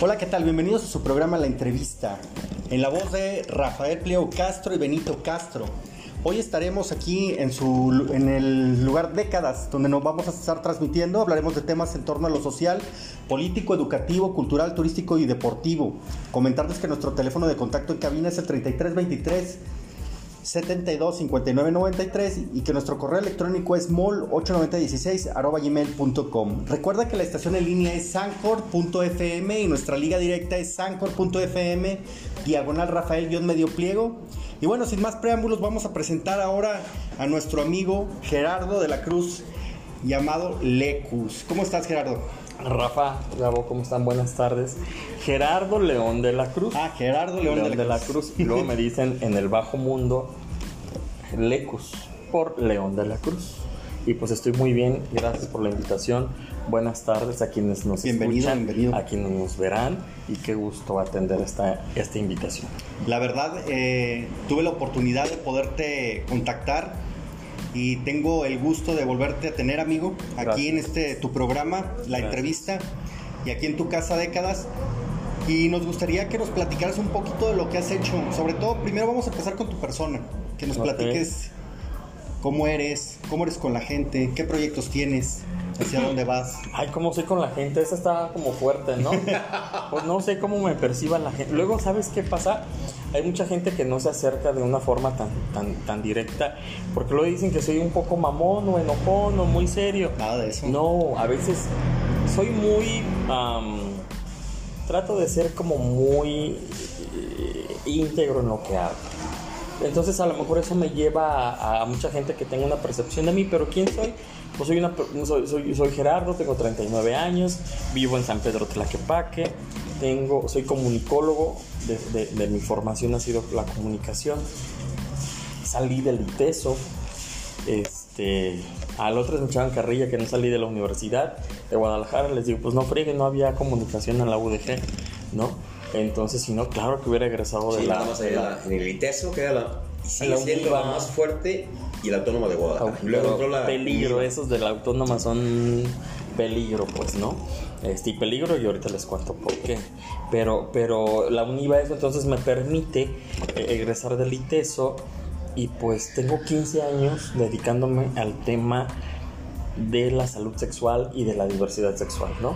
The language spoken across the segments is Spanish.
Hola, ¿qué tal? Bienvenidos a su programa La Entrevista, en la voz de Rafael Pliego Castro y Benito Castro. Hoy estaremos aquí en, su, en el lugar Décadas, donde nos vamos a estar transmitiendo. Hablaremos de temas en torno a lo social, político, educativo, cultural, turístico y deportivo. Comentarles que nuestro teléfono de contacto en cabina es el 3323 72 59 93 y que nuestro correo electrónico es mol8916 Recuerda que la estación en línea es sancor.fm y nuestra liga directa es sancor.fm diagonal Rafael-medio pliego. Y bueno, sin más preámbulos, vamos a presentar ahora a nuestro amigo Gerardo de la Cruz, llamado Lecus. ¿Cómo estás, Gerardo? Rafa, Gabo, ¿cómo están? Buenas tardes. Gerardo León de la Cruz. Ah, Gerardo León, de, la, Cruz. Y luego me dicen en el bajo mundo, Lecus, por León de la Cruz. Y pues estoy muy bien, gracias por la invitación. Buenas tardes a quienes nos bienvenido, escuchan, bienvenido. a quienes nos verán y qué gusto atender esta, esta invitación. La verdad, eh, tuve la oportunidad de poderte contactar y tengo el gusto de volverte a tener, amigo, aquí en este tu programa, la entrevista, y aquí en tu casa décadas. Y nos gustaría que nos platicaras un poquito de lo que has hecho. Sobre todo, primero vamos a empezar con tu persona, que nos platiques cómo eres, cómo eres con la gente, qué proyectos tienes, hacia dónde vas. Ay, cómo soy con la gente, esa está como fuerte, ¿no? pues no sé cómo me perciba la gente. Luego, ¿sabes qué pasa? hay mucha gente que no se acerca de una forma tan, tan, tan directa, porque luego dicen que soy un poco mamón o enojón o muy serio. Nada de eso. No, a veces soy muy... trato de ser como muy eh, íntegro en lo que hago. Entonces a lo mejor eso me lleva a, mucha gente que tenga una percepción de mí, pero ¿quién soy? Pues soy, una, soy, soy, soy Gerardo, tengo 39 años, vivo en San Pedro Tlaquepaque, tengo, soy comunicólogo, de, mi formación ha sido la comunicación. Salí del ITESO, este, al otro me echaban carrilla que no salí de la universidad de Guadalajara, les digo, pues no friegue, no había comunicación en la UDG, ¿no? Entonces, si no, claro que hubiera egresado de, la, En el ITESO, que era la, sigue siendo la más fuerte, y el autónomo de Guadalajara. Luego peligro, esos de la autónoma son peligro, pues, ¿no? Este, y peligro, y ahorita les cuento por qué. Pero, pero la UNIVA eso entonces me permite eh, egresar del ITESO y pues tengo 15 años dedicándome al tema de la salud sexual y de la diversidad sexual, ¿no?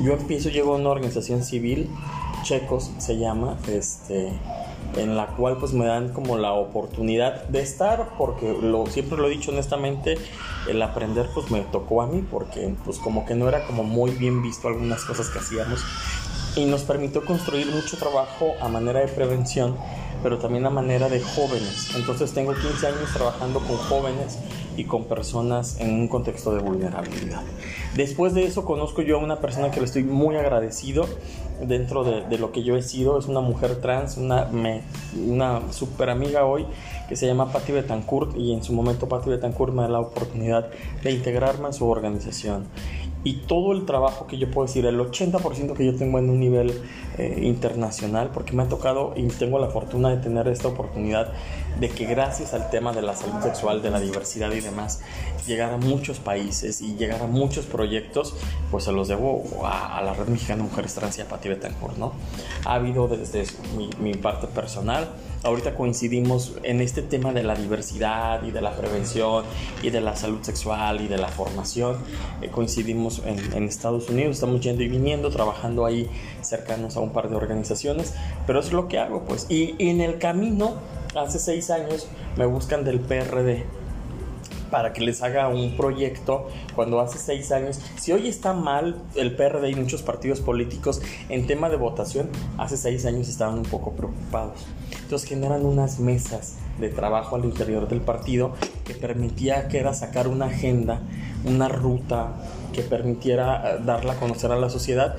Yo empiezo, llego a una organización civil, Checos se llama, este, en la cual pues me dan como la oportunidad de estar, porque lo, siempre lo he dicho honestamente, el aprender pues me tocó a mí, porque pues como que no era como muy bien visto algunas cosas que hacíamos y nos permitió construir mucho trabajo a manera de prevención, pero también a manera de jóvenes. Entonces tengo 15 años trabajando con jóvenes y con personas en un contexto de vulnerabilidad. Después de eso conozco yo a una persona que le estoy muy agradecido dentro de, lo que yo he sido. Es una mujer trans, una, me, una super amiga hoy que se llama Patti Betancourt y en su momento Patti Betancourt me da la oportunidad de integrarme en su organización y todo el trabajo que yo puedo decir, el 80% que yo tengo en un nivel eh, internacional, porque me ha tocado y tengo la fortuna de tener esta oportunidad de que gracias al tema de la salud sexual, de la diversidad y demás, llegar a muchos países y llegar a muchos proyectos, pues se los debo a, la Red Mexicana de Mujeres Trans y a Pati Betancourt, ¿no? Ha habido desde mi, mi parte personal, ahorita coincidimos en este tema de la diversidad y de la prevención y de la salud sexual y de la formación. Eh, coincidimos en, Estados Unidos, estamos yendo y viniendo, trabajando ahí cercanos a un par de organizaciones, pero es lo que hago, pues. Y, y en el camino, hace seis años, me buscan del PRD para que les haga un proyecto cuando hace seis años. Si hoy está mal el PRD y muchos partidos políticos en tema de votación, hace seis años estaban un poco preocupados. Entonces generan unas mesas de trabajo al interior del partido que permitía que era sacar una agenda, una ruta que permitiera eh, darla a conocer a la sociedad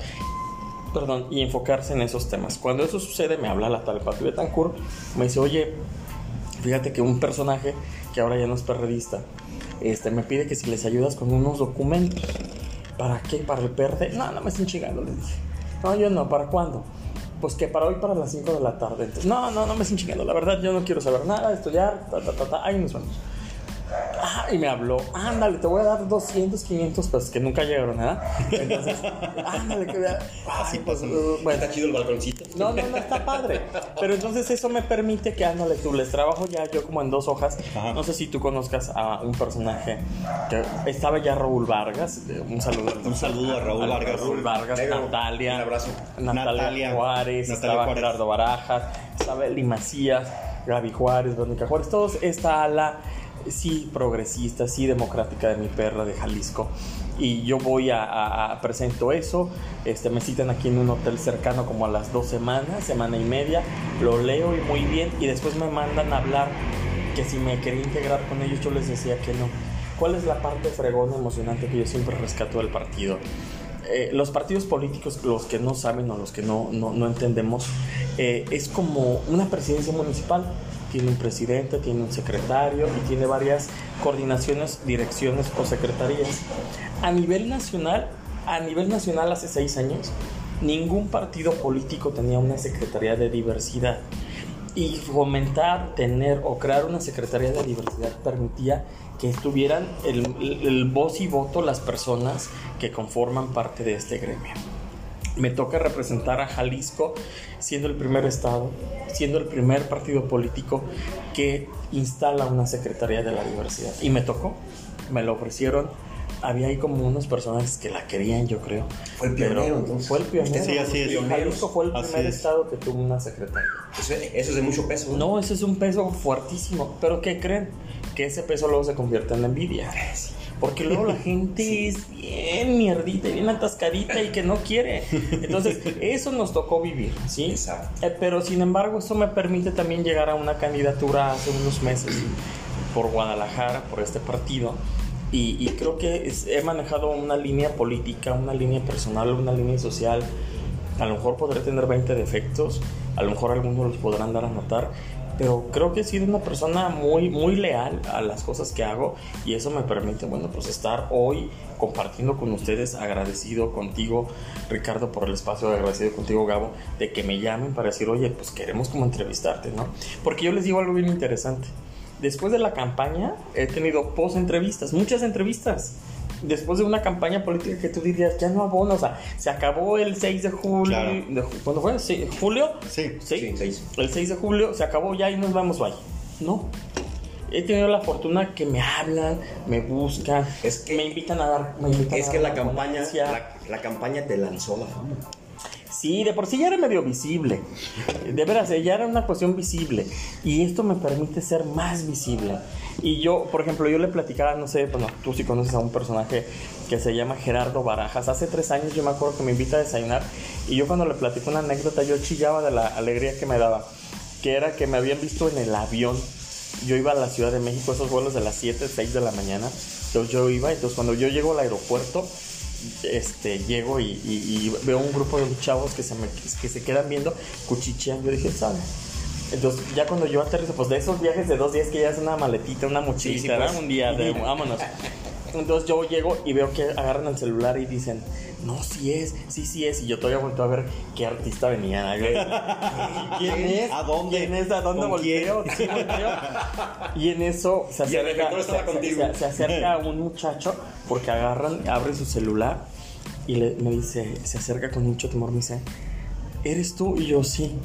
perdón, y enfocarse en esos temas. Cuando eso sucede, me habla la tal Pati Betancourt, me dice, oye, fíjate que un personaje que ahora ya no es perredista, este, me pide que si les ayudas con unos documentos. ¿Para qué? ¿Para el PRD? No, no me estén chingando, le dije. No, yo no, ¿para cuándo? Pues que para hoy para las 5 de la tarde. Entonces, no, no, no me estén chingando. La verdad, yo no quiero saber nada, estudiar, ta, ta, ta, ta. Ahí nos vamos. Y me habló, ándale, te voy a dar 200, 500 pesos, que nunca llegaron, ¿verdad? Entonces, ándale, que vea. Así pues, bueno. Está chido el balconcito. No, no, no, está padre. Pero entonces eso me permite que, ándale, tú les trabajo ya yo como en dos hojas. No sé si tú conozcas a un personaje que estaba ya Raúl Vargas. Un saludo. Un saludo a Raúl Vargas. Raúl Vargas, Natalia. Un abrazo. Natalia, Juárez, estaba Gerardo Barajas, estaba Eli Macías, Gaby Juárez, Verónica Juárez, todos esta ala sí progresista, sí democrática de mi perra de Jalisco. Y yo voy a, presento eso, este, me citan aquí en un hotel cercano como a las dos semanas, semana y media, lo leo y muy bien y después me mandan a hablar que si me quería integrar con ellos yo les decía que no. ¿Cuál es la parte fregona emocionante que yo siempre rescato del partido? Eh, los partidos políticos, los que no saben o los que no, no, entendemos, eh, es como una presidencia municipal tiene un presidente, tiene un secretario y tiene varias coordinaciones, direcciones o secretarías. A nivel nacional, a nivel nacional hace seis años, ningún partido político tenía una secretaría de diversidad. Y fomentar, tener o crear una secretaría de diversidad permitía que estuvieran el, el voz y voto las personas que conforman parte de este gremio me toca representar a Jalisco siendo el primer estado, siendo el primer partido político que instala una Secretaría de la Diversidad. Y me tocó, me lo ofrecieron. Había ahí como unos personajes que la querían, yo creo. Fue el pionero, entonces. Fue el pionero. Sí, así es. Jalisco fue el primer estado que tuvo una secretaria. Eso, es de mucho peso. ¿no? ese es un peso fuertísimo. Pero ¿qué creen? Que ese peso luego se convierte en envidia. Sí. Porque luego la gente es bien mierdita, bien atascadita y que no quiere. Entonces, eso nos tocó vivir, ¿sí? Exacto. Eh, pero sin embargo, eso me permite también llegar a una candidatura hace unos meses por Guadalajara, por este partido. Y, creo que he manejado una línea política, una línea personal, una línea social. A lo mejor podré tener 20 defectos, a lo mejor algunos los podrán dar a notar, pero creo que he sido una persona muy, muy leal a las cosas que hago y eso me permite, bueno, pues estar hoy compartiendo con ustedes, agradecido contigo, Ricardo, por el espacio, agradecido contigo, Gabo, de que me llamen para decir, oye, pues queremos como entrevistarte, ¿no? Porque yo les digo algo bien interesante. Después de la campaña he tenido post entrevistas, muchas entrevistas después de una campaña política que tú dirías, ya no abono, o sea, se acabó el 6 de julio. ¿Cuándo fue? ¿Julio? Sí, sí, El 6 de julio se acabó ya y nos vamos, vaya. No. He tenido la fortuna que me hablan, me buscan, es que, me invitan a dar. Me es que la campaña, la, campaña te lanzó la fama. Sí, de por sí ya era medio visible. De veras, ya era una cuestión visible. Y esto me permite ser más visible. Y yo, por ejemplo, yo le platicaba, no sé, bueno, tú sí conoces a un personaje que se llama Gerardo Barajas. Hace tres años yo me acuerdo que me invita a desayunar y yo cuando le platico una anécdota yo chillaba de la alegría que me daba, que era que me habían visto en el avión. Yo iba a la Ciudad de México, esos vuelos de las 7, 6 de la mañana. Entonces yo iba, entonces cuando yo llego al aeropuerto, este, llego y, veo un grupo de chavos que se, me, que se quedan viendo, cuchichean. Yo dije, ¿sabes? Entonces, ya cuando yo aterrizo, pues de esos viajes de dos días que ya es una maletita, una mochilita, pues. un día de vámonos. Entonces yo llego y veo que agarran el celular y dicen, no, sí es, sí, sí es. Y yo todavía vuelto a ver qué artista venía. ¿Quién es? ¿A dónde? ¿Quién es? ¿A dónde volteo? y en eso se acerca, se, acerca un muchacho porque agarran, abre su celular y le, me dice, se acerca con mucho temor, me dice, ¿eres tú? Y yo sí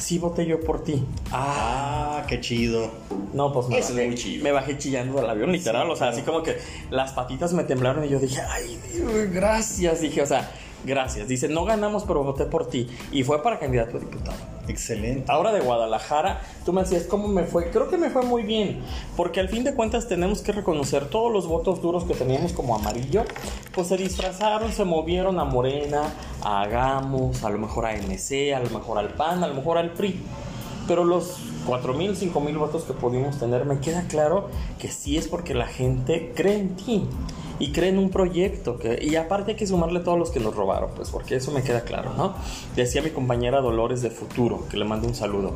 sí voté yo por ti. Ah, qué chido. No, pues me, bajé, me bajé chillando del avión, literal. o sea, así como que las patitas me temblaron y yo dije, ay, Dios, gracias. Dije, o sea, gracias. Dice, no ganamos, pero voté por ti. Y fue para candidato a diputado. Excelente. Ahora de Guadalajara, tú me decías cómo me fue. Creo que me fue muy bien, porque al fin de cuentas tenemos que reconocer todos los votos duros que teníamos como amarillo, pues se disfrazaron, se movieron a Morena, a Agamos, a lo mejor a MC, a lo mejor al PAN, a lo mejor al PRI. Pero los 4.000, 5.000 votos que pudimos tener, me queda claro que sí es porque la gente cree en ti y creen un proyecto. Que, y aparte hay que sumarle a todos los que nos robaron, pues porque eso me queda claro, ¿no? Decía mi compañera Dolores de Futuro, que le mando un saludo.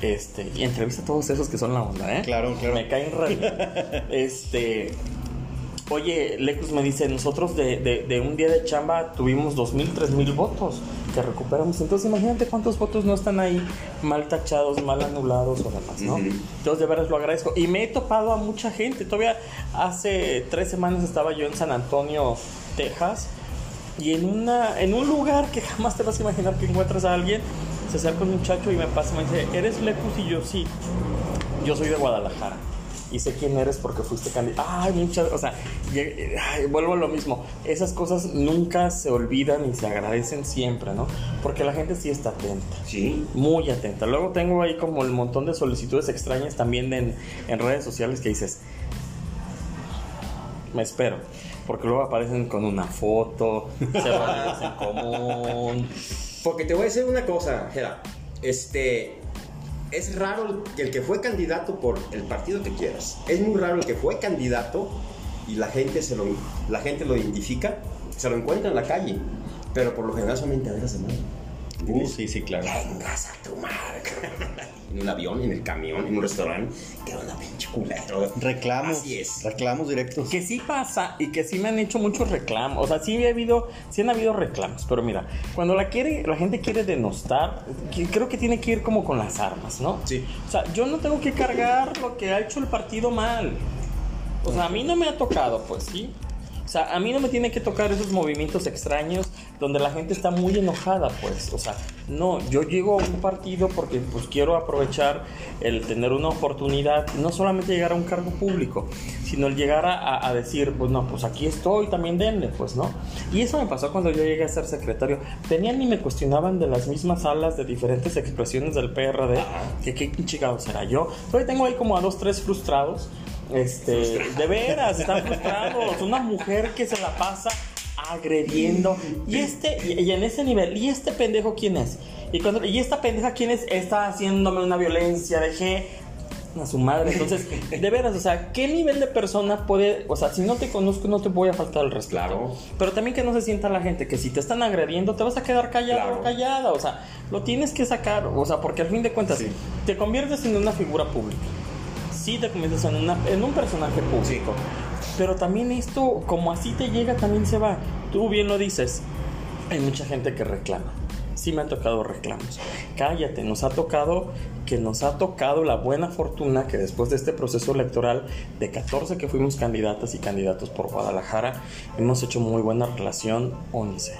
Este, y entrevista a todos esos que son la onda, ¿eh? Claro, claro. Me caen re. este. Oye, Lecus me dice, nosotros de, de, de un día de chamba tuvimos 2.000, 3.000 votos. Que recuperamos. Entonces imagínate cuántos votos no están ahí mal tachados, mal anulados o demás, ¿no? Entonces de veras lo agradezco. Y me he topado a mucha gente. Todavía hace tres semanas estaba yo en San Antonio, Texas. Y en, una, en un lugar que jamás te vas a imaginar que encuentras a alguien, se acerca un muchacho y me pasa, me dice, ¿eres Lecus? Y yo, sí, yo soy de Guadalajara y sé quién eres porque fuiste candidato. Ay, muchas, o sea, vuelvo a lo mismo. Esas cosas nunca se olvidan y se agradecen siempre, ¿no? Porque la gente sí está atenta. Sí. Muy atenta. Luego tengo ahí como el montón de solicitudes extrañas también en, en redes sociales que dices, me espero. Porque luego aparecen con una foto, se van en común. Porque te voy a decir una cosa, Gera. Este, es raro el que fue candidato por el partido que quieras. Es muy raro el que fue candidato y la gente, se lo, la gente lo identifica, se lo encuentra en la calle. Pero por lo general son mentiras de madre. Uh, sí, sí, claro. Vengas a tu madre. en un avión, en el camión, en un restaurante. Que una pinche culero. Reclamos. Así es. Reclamos directos. Que sí pasa y que sí me han hecho muchos reclamos. O sea, sí ha habido, sí han habido reclamos. Pero mira, cuando la quiere, la gente quiere denostar, creo que tiene que ir como con las armas, ¿no? Sí. O sea, yo no tengo que cargar lo que ha hecho el partido mal. O sea, a mí no me ha tocado, pues sí. O sea, a mí no me tiene que tocar esos movimientos extraños donde la gente está muy enojada, pues. O sea, no, yo llego a un partido porque pues quiero aprovechar el tener una oportunidad, no solamente llegar a un cargo público, sino el llegar a, decir, pues no, pues aquí estoy, también denle, pues, ¿no? Y eso me pasó cuando yo llegué a ser secretario. Tenían y me cuestionaban de las mismas salas de diferentes expresiones del PRD, que qué chingado será yo. Hoy tengo ahí como a dos, tres frustrados este, de veras, están frustrados. Una mujer que se la pasa agrediendo. Y este, y, en ese nivel, ¿y este pendejo quién es? Y, cuando, y esta pendeja quién es, está haciéndome una violencia, dejé a su madre. Entonces, de veras, o sea, ¿qué nivel de persona puede, o sea, si no te conozco no te voy a faltar el respeto. Claro. Pero también que no se sienta la gente que si te están agrediendo te vas a quedar callado o callada, o sea, lo tienes que sacar, o sea, porque al fin de cuentas te conviertes en una figura pública sí te conviertes en, una, en un personaje público. Pero también esto, como así te llega, también se va. Tú bien lo dices, hay mucha gente que reclama. Sí me han tocado reclamos. Cállate, nos ha tocado que nos ha tocado la buena fortuna que después de este proceso electoral de 14 que fuimos candidatas y candidatos por Guadalajara, hemos hecho muy buena relación 11.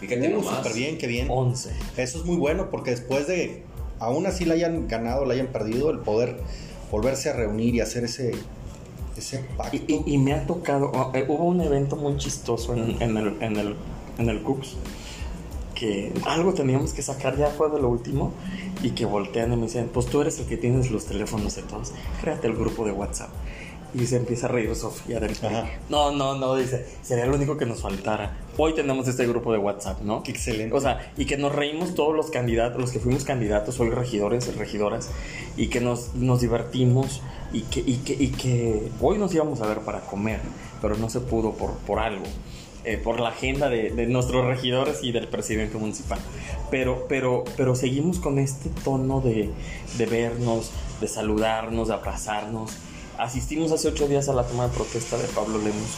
¿Y qué tenemos? Súper bien, qué bien. 11. Eso es muy bueno porque después de, aún así la hayan ganado, la hayan perdido, el poder volverse a reunir y hacer ese, ese pacto. Y, me ha tocado, oh, eh, hubo un evento muy chistoso en, el, en, el, en el Cooks, que algo teníamos que sacar, ya fue de lo último, y que voltean y me dicen, pues tú eres el que tienes los teléfonos de todos, créate el grupo de WhatsApp. Y se empieza a reír Sofía del No, no, no, dice, sería lo único que nos faltara. Hoy tenemos este grupo de WhatsApp, ¿no? excelente. O sea, y que nos reímos todos los candidatos, los que fuimos candidatos, hoy regidores, regidoras, y que nos, nos divertimos y que, y, que, y que hoy nos íbamos a ver para comer, pero no se pudo por, por algo. Eh, por la agenda de, de, nuestros regidores y del presidente municipal. Pero, pero, pero seguimos con este tono de, de vernos, de saludarnos, de abrazarnos asistimos hace ocho días a la toma de protesta de Pablo Lemus.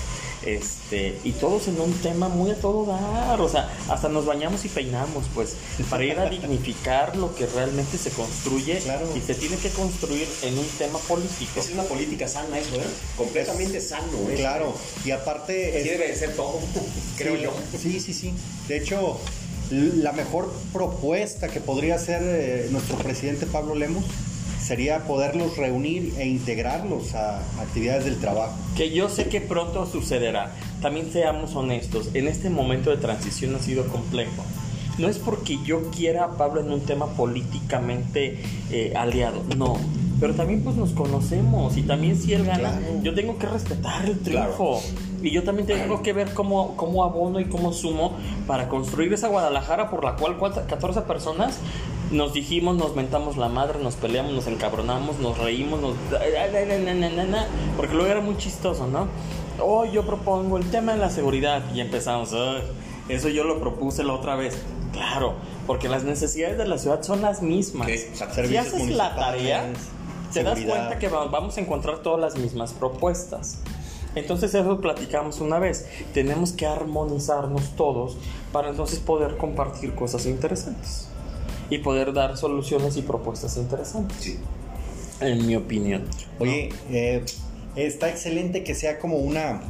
Este, y todos en un tema muy a todo dar, o sea, hasta nos bañamos y peinamos, pues, para ir a dignificar lo que realmente se construye y se tiene que construir en un tema político. Es una política sana eso, ¿eh? Completamente sano, ¿eh? Claro, y aparte... Es, debe de ser todo, creo yo. Sí, sí, sí. De hecho, la mejor propuesta que podría hacer eh, nuestro presidente Pablo Lemus sería poderlos reunir e integrarlos a actividades del trabajo. Que yo sé que pronto sucederá. También seamos honestos, en este momento de transición ha sido complejo. No es porque yo quiera a Pablo en un tema políticamente eh, aliado, no. Pero también pues nos conocemos y también si él gana, yo tengo que respetar el triunfo. Y yo también tengo que ver cómo, cómo abono y cómo sumo para construir esa Guadalajara por la cual 14 personas nos dijimos, nos mentamos la madre, nos peleamos, nos encabronamos, nos reímos, nos... porque luego era muy chistoso, ¿no? Hoy yo propongo el tema de la seguridad y empezamos, eso yo lo propuse la otra vez. Claro, porque las necesidades de la ciudad son las mismas. si haces la tarea, te das cuenta que vamos a encontrar todas las mismas propuestas. Entonces eso platicamos una vez. Tenemos que armonizarnos todos para entonces poder compartir cosas interesantes y poder dar soluciones y propuestas interesantes. Sí. En mi opinión. Oye, eh, está excelente que sea como una,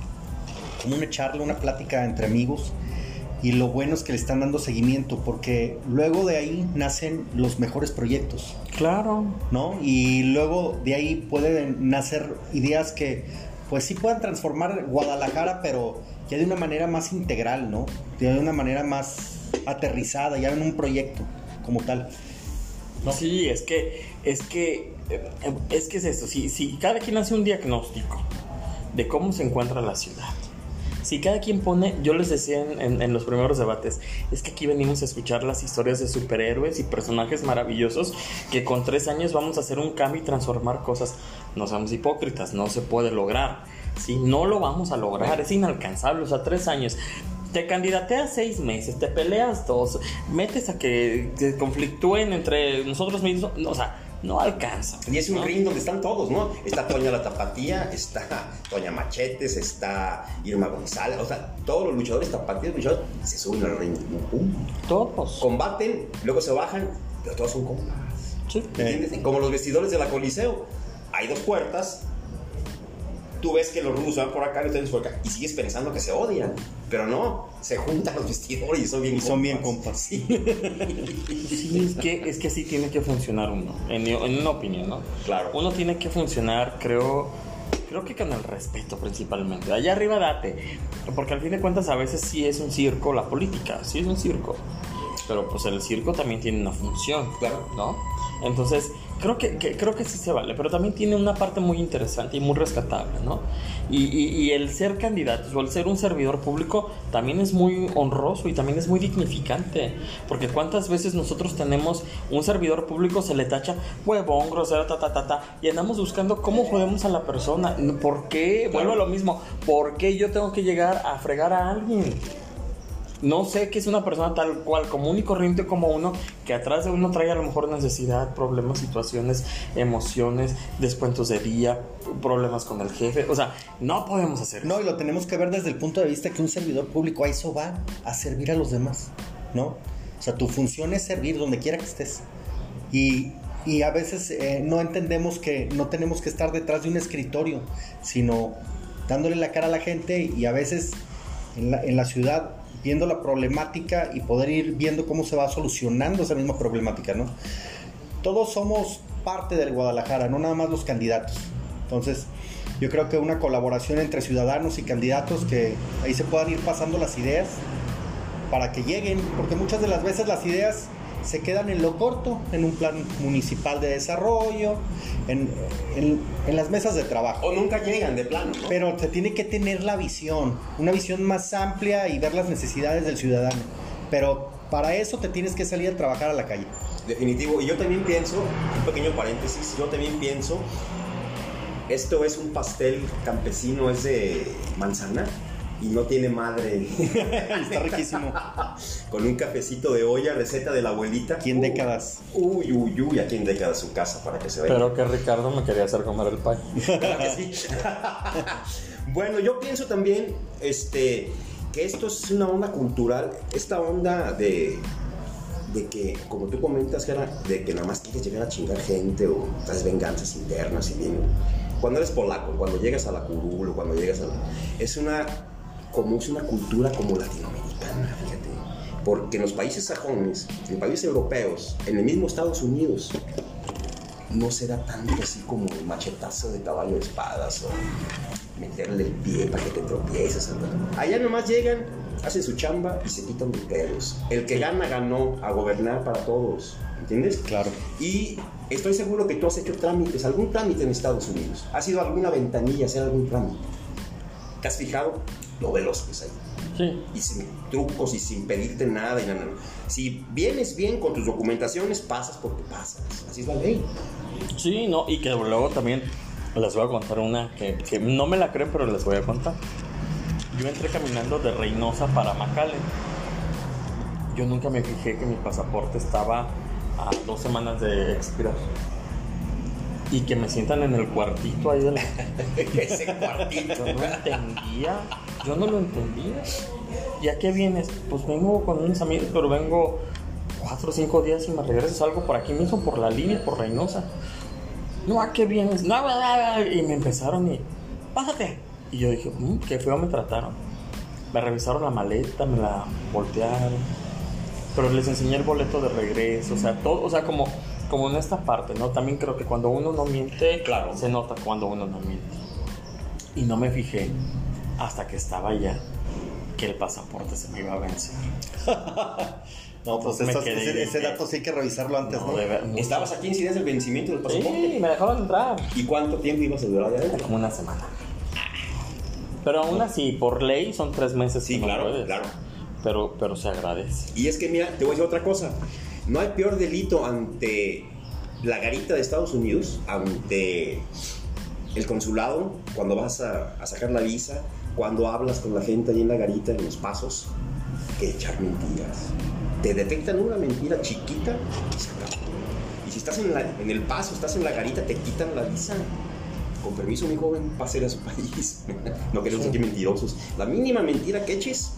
como una charla, una plática entre amigos. Y lo bueno es que le están dando seguimiento, porque luego de ahí nacen los mejores proyectos. Claro. ¿No? Y luego de ahí pueden nacer ideas que, pues sí puedan transformar Guadalajara, pero ya de una manera más integral, ¿no? Ya de una manera más aterrizada, ya en un proyecto como tal. ¿no? Sí, es que, es que, eh, es que es eso. Si, si cada quien hace un diagnóstico de cómo se encuentra la ciudad, si cada quien pone, yo les decía en, en, los primeros debates, es que aquí venimos a escuchar las historias de superhéroes y personajes maravillosos que con tres años vamos a hacer un cambio y transformar cosas. No somos hipócritas, no se puede lograr. Si no lo vamos a lograr, es inalcanzable. O sea, tres años te candidateas seis meses, te peleas dos, metes a que, que conflictúen entre nosotros mismos, o sea, no alcanza. Y es un ring donde están todos, ¿no? Está Toña la Tapatía, está Toña Machetes, está Irma González, o sea, todos los luchadores tapatíos, luchadores, se suben al ring. Todos. Combaten, luego se bajan, pero todos son compas. Sí. ¿Entiendes? Como los vestidores de la Coliseo. Hay dos puertas, tú ves que los rusos van por acá y ustedes por acá y sigues pensando que se odian, pero no, se juntan los vestidores y son bien y son bien compas. Sí. sí, es que es que así tiene que funcionar uno, en, en una opinión, ¿no? Claro. Uno tiene que funcionar, creo, creo que con el respeto principalmente. Allá arriba date, porque al fin de cuentas a veces sí es un circo la política, sí es un circo. Pero pues el circo también tiene una función, claro, ¿no? Entonces, creo que, que, creo que sí se vale, pero también tiene una parte muy interesante y muy rescatable, ¿no? Y, y, y, el ser candidato o el ser un servidor público también es muy honroso y también es muy dignificante, porque cuántas veces nosotros tenemos un servidor público se le tacha huevón, grosero, ta, ta, ta, ta, y andamos buscando cómo jodemos a la persona, ¿por qué? Vuelvo a lo mismo, ¿por qué yo tengo que llegar a fregar a alguien? No sé que es una persona tal cual, común y corriente como uno, que atrás de uno trae a lo mejor necesidad, problemas, situaciones, emociones, descuentos de día, problemas con el jefe. O sea, no podemos hacer No, y lo tenemos que ver desde el punto de vista que un servidor público a eso va, a servir a los demás, ¿no? O sea, tu función es servir donde quiera que estés. Y, y a veces eh, no entendemos que no tenemos que estar detrás de un escritorio, sino dándole la cara a la gente y a veces en la, en la ciudad viendo la problemática y poder ir viendo cómo se va solucionando esa misma problemática, ¿no? Todos somos parte del Guadalajara, no nada más los candidatos. Entonces, yo creo que una colaboración entre ciudadanos y candidatos que ahí se puedan ir pasando las ideas para que lleguen, porque muchas de las veces las ideas se quedan en lo corto, en un plan municipal de desarrollo, en, en, en, las mesas de trabajo. O nunca llegan de plano. ¿no? Pero se tiene que tener la visión, una visión más amplia y ver las necesidades del ciudadano. Pero para eso te tienes que salir a trabajar a la calle. Definitivo. Y yo también pienso, un pequeño paréntesis, yo también pienso, esto es un pastel campesino, es de manzana y no tiene madre. Está riquísimo. Con un cafecito de olla, receta de la abuelita. ¿Quién décadas? Uy, uy, uy, aquí en décadas su casa para que se vea. Pero que Ricardo me quería hacer comer el pay. claro que sí. bueno, yo pienso también este, que esto es una onda cultural, esta onda de, de que, como tú comentas, Gera, de que nada más quieres llegar a chingar gente o las venganzas internas y bien. Cuando eres polaco, cuando llegas a la curul o cuando llegas a la... Es una como es una cultura como latinoamericana, fíjate. Porque en los países sajones, en países europeos, en el mismo Estados Unidos, no se da tanto así como el machetazo de caballo de espadas o meterle el pie para que te tropieces. Allá nomás llegan, hacen su chamba y se quitan de pelos. El que gana, ganó a gobernar para todos. ¿Entiendes? Claro. Y estoy seguro que tú has hecho trámites, algún trámite en Estados Unidos. ¿Has ido a alguna ventanilla a hacer algún trámite? ¿Te has fijado? Lo veloz que es ahí. Sí. Y sin trucos y sin pedirte nada. Y nada. Si vienes bien con tus documentaciones, pasas porque pasas. Así es la ley. Sí, no, y que luego también les voy a contar una que, que no me la creen, pero les voy a contar. Yo entré caminando de Reynosa para Macale. Yo nunca me fijé que mi pasaporte estaba a dos semanas de expirar. y que me sientan en el cuartito ahí del... Ese cuartito. Yo no entendía, yo no lo entendía. ¿Y a qué vienes? Pues vengo con unos amigos, pero vengo cuatro o cinco días y me regreso algo por aquí mismo, por la línea, por Reynosa. No, ¿a qué vienes? No, y me empezaron y, pásate. Y yo dije, mmm, qué feo me trataron. Me revisaron la maleta, me la voltearon. Pero les enseñé el boleto de regreso, o sea, todo, o sea, como como en esta parte, ¿no? También creo que cuando uno no miente, claro. se nota cuando uno no miente. Y no me fijé hasta que estaba ya que el pasaporte se me iba a vencer. no, pues ese, dato sí hay que revisarlo antes, ¿no? ¿Estabas aquí en días del vencimiento del pasaporte? Sí, me dejaron entrar. ¿Y cuánto tiempo ibas a durar de Como una semana. Pero aún así, por ley son tres meses. Sí, claro, claro. Pero, pero se agradece. Y es que, mira, te voy a decir otra cosa. No hay peor delito ante la garita de Estados Unidos, ante el consulado, cuando vas a, sacar la visa, cuando hablas con la gente ahí en la garita, en los pasos, que echar mentiras. Te detectan una mentira chiquita y se acaba. Y si estás en, en el paso, estás en la garita, te quitan la visa con permiso, mi joven, pase a su país. no queremos ser mentirosos. La mínima mentira que eches,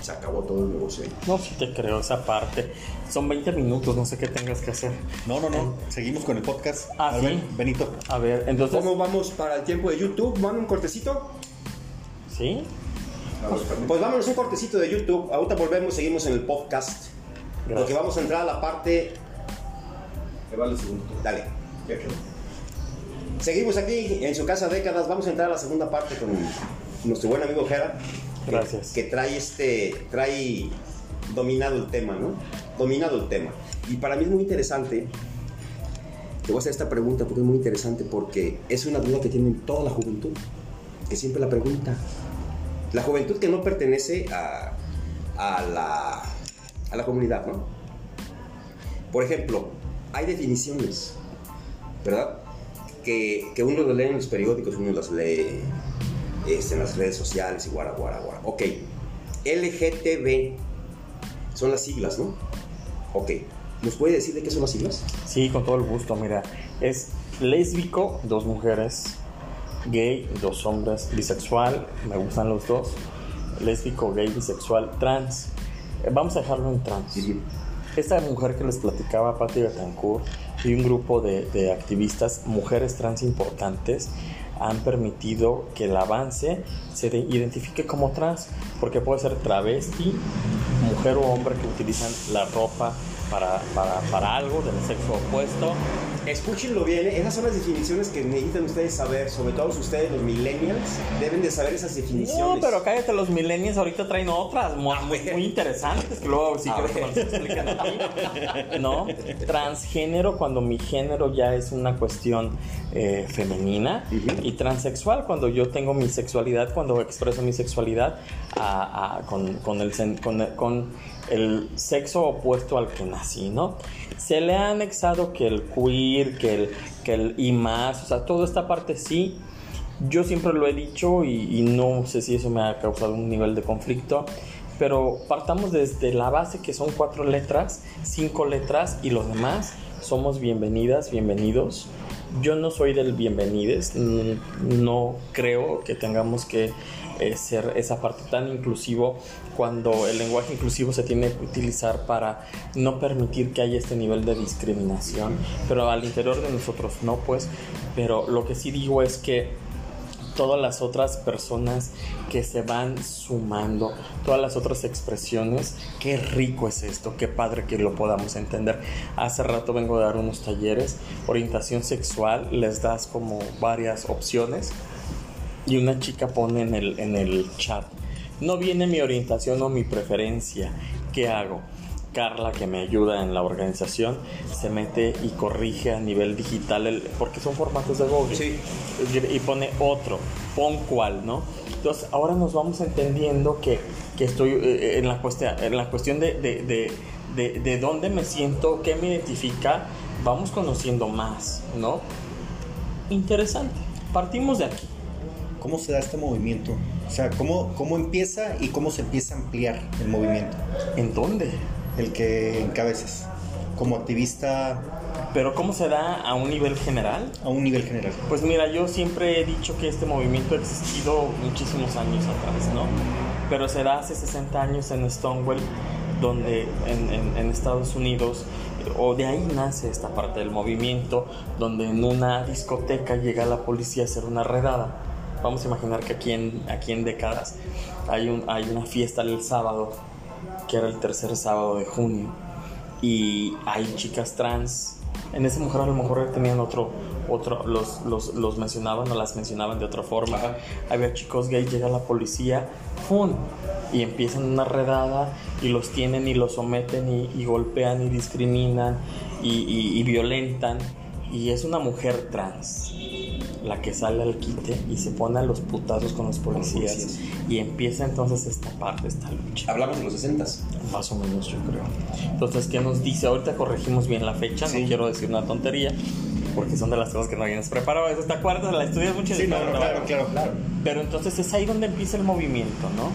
se acabó todo el negocio. No, sí te creo esa parte. Son 20 minutos, no sé qué tengas que hacer. No, no, no. Seguimos con el podcast. Ah, a ver, Benito. A ver, entonces. ¿Cómo vamos para el tiempo de YouTube? ¿Mano un cortecito? Sí. Pues, pues vámonos un cortecito de YouTube. Ahorita volvemos, seguimos en el podcast. Porque vamos a entrar a la parte. vale segundo. Dale. Seguimos aquí en su casa décadas. Vamos a entrar a la segunda parte con nuestro buen amigo Jera. Gracias. Que, trae este, trae dominado el tema, ¿no? Dominado el tema. Y para mí es muy interesante, te voy a hacer esta pregunta porque es muy interesante, porque es una duda que tiene toda la juventud, que siempre la pregunta. La juventud que no pertenece a, a, la, a la comunidad, ¿no? Por ejemplo, hay definiciones, ¿verdad? Que, que uno lo lee en los periódicos, uno las lee este, en las redes sociales y guara, guara, guara. Ok, LGTB son las siglas, ¿no? Ok, ¿nos puede decir de qué son las siglas? Sí, con todo el gusto, mira. Es lésbico, dos mujeres, gay, dos hombres, bisexual, me gustan los dos, lésbico, gay, bisexual, trans. Eh, vamos a dejarlo en trans. Esta mujer que les platicaba, Patti Betancourt, y un grupo de, de activistas, mujeres trans importantes, han permitido que el avance se identifique como trans, porque puede ser travesti, mujer o hombre que utilizan la ropa para, para, para algo del sexo opuesto. Escúchenlo bien, ¿eh? esas son las definiciones que necesitan ustedes saber, sobre todo ustedes los millennials, deben de saber esas definiciones. No, pero cállate, los millennials ahorita traen otras muy, muy interesantes que luego si quiero que nos expliquen. ¿No? Transgénero, cuando mi género ya es una cuestión eh, femenina, y transexual, cuando yo tengo mi sexualidad, cuando expreso mi sexualidad con, con, el, con, con el sexo opuesto al que nací, ¿no? Se le ha anexado que el queer, que el, que el y más, o sea, toda esta parte sí. Yo siempre lo he dicho y, no sé si eso me ha causado un nivel de conflicto, pero partamos desde la base que son cuatro letras, cinco letras y los demás somos bienvenidas, bienvenidos. Yo no soy del bienvenides, no creo que tengamos que eh, ser esa parte tan inclusivo cuando el lenguaje inclusivo se tiene que utilizar para no permitir que haya este nivel de discriminación, pero al interior de nosotros no, pues, pero lo que sí digo es que todas las otras personas que se van sumando, todas las otras expresiones, qué rico es esto, qué padre que lo podamos entender. Hace rato vengo a dar unos talleres, orientación sexual, les das como varias opciones y una chica pone en el, en el chat, no viene mi orientación o mi preferencia, ¿qué hago? Carla, que me ayuda en la organización, se mete y corrige a nivel digital, el, porque son formatos de Google. Sí. Y pone otro, pon cuál, ¿no? Entonces, ahora nos vamos entendiendo que, que estoy eh, en, la cuestión, en la cuestión de, de, de, de, de dónde me siento, qué me identifica, vamos conociendo más, ¿no? Interesante. Partimos de aquí. ¿Cómo se da este movimiento? O sea, ¿cómo, ¿cómo empieza y cómo se empieza a ampliar el movimiento? ¿En dónde? El que encabezas. Como activista Pero ¿cómo se da a un nivel general? A un nivel general. Pues mira, yo siempre he dicho que este movimiento ha existido muchísimos años atrás, ¿no? Pero se da hace 60 años en Stonewall, donde en, en Estados Unidos, o de ahí nace esta parte del movimiento, donde en una discoteca llega la policía a hacer una redada. Vamos a imaginar que aquí en, aquí en décadas hay, un, hay una fiesta el sábado, que era el tercer sábado de junio, y hay chicas trans en ese mujer a lo mejor tenían otro, otro los, los, los mencionaban o las mencionaban de otra forma. Había chicos gays, llega la policía, ¡pum! Y empiezan una redada y los tienen y los someten y, golpean y discriminan y, y violentan. Y es una mujer trans la que sale al quite y se pone a los putazos con los policías. Y empieza entonces esta parte, esta lucha. Hablamos de los 60 Más o menos, yo creo. Entonces, ¿qué nos dice? Ahorita corregimos bien la fecha, no quiero decir una tontería, porque son de las cosas que no habíamos preparado. ¿Te acuerdas? La estudias mucho. Sí, claro, claro, claro. Pero entonces es ahí donde empieza el movimiento, ¿no?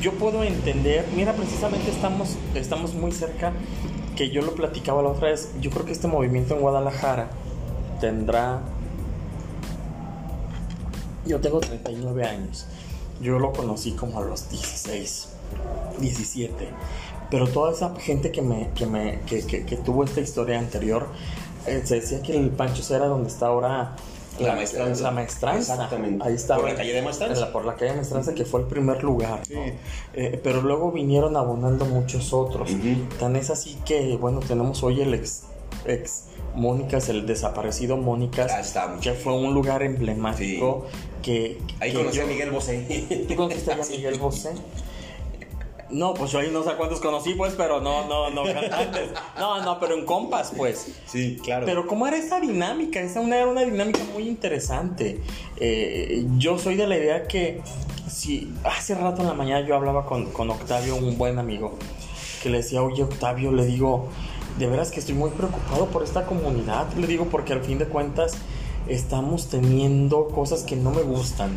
Yo puedo entender, mira, precisamente estamos, estamos muy cerca, que yo lo platicaba la otra vez, yo creo que este movimiento en Guadalajara tendrá yo tengo 39 años. Yo lo conocí como a los 16, 17. Pero toda esa gente que, me, que, me, que, que, tuvo esta historia anterior, eh, se decía que el Pancho era donde está ahora la, maestranza. La maestranza. Exactamente. Ahí está. Por la calle de Maestranza. por la calle de Maestranza, que fue el primer lugar. Eh, pero luego vinieron abonando muchos otros. Tan es así que, bueno, tenemos hoy el ex, ex Mónicas, el desaparecido Mónicas, que fue un lugar emblemático que... Ahí conocí a Miguel Bosé. ¿Tú conociste a Miguel Bosé? No, pues yo ahí no sé cuántos conocí, pues, pero no, no, no No, no, pero en compas, pues. Sí, claro. Pero cómo era esa dinámica, esa una, era una dinámica muy interesante. Eh, yo soy de la idea que si hace rato en la mañana yo hablaba con, con Octavio, un buen amigo, que le decía, oye Octavio, le digo, de veras que estoy muy preocupado por esta comunidad, le digo, porque al fin de cuentas estamos teniendo cosas que no me gustan.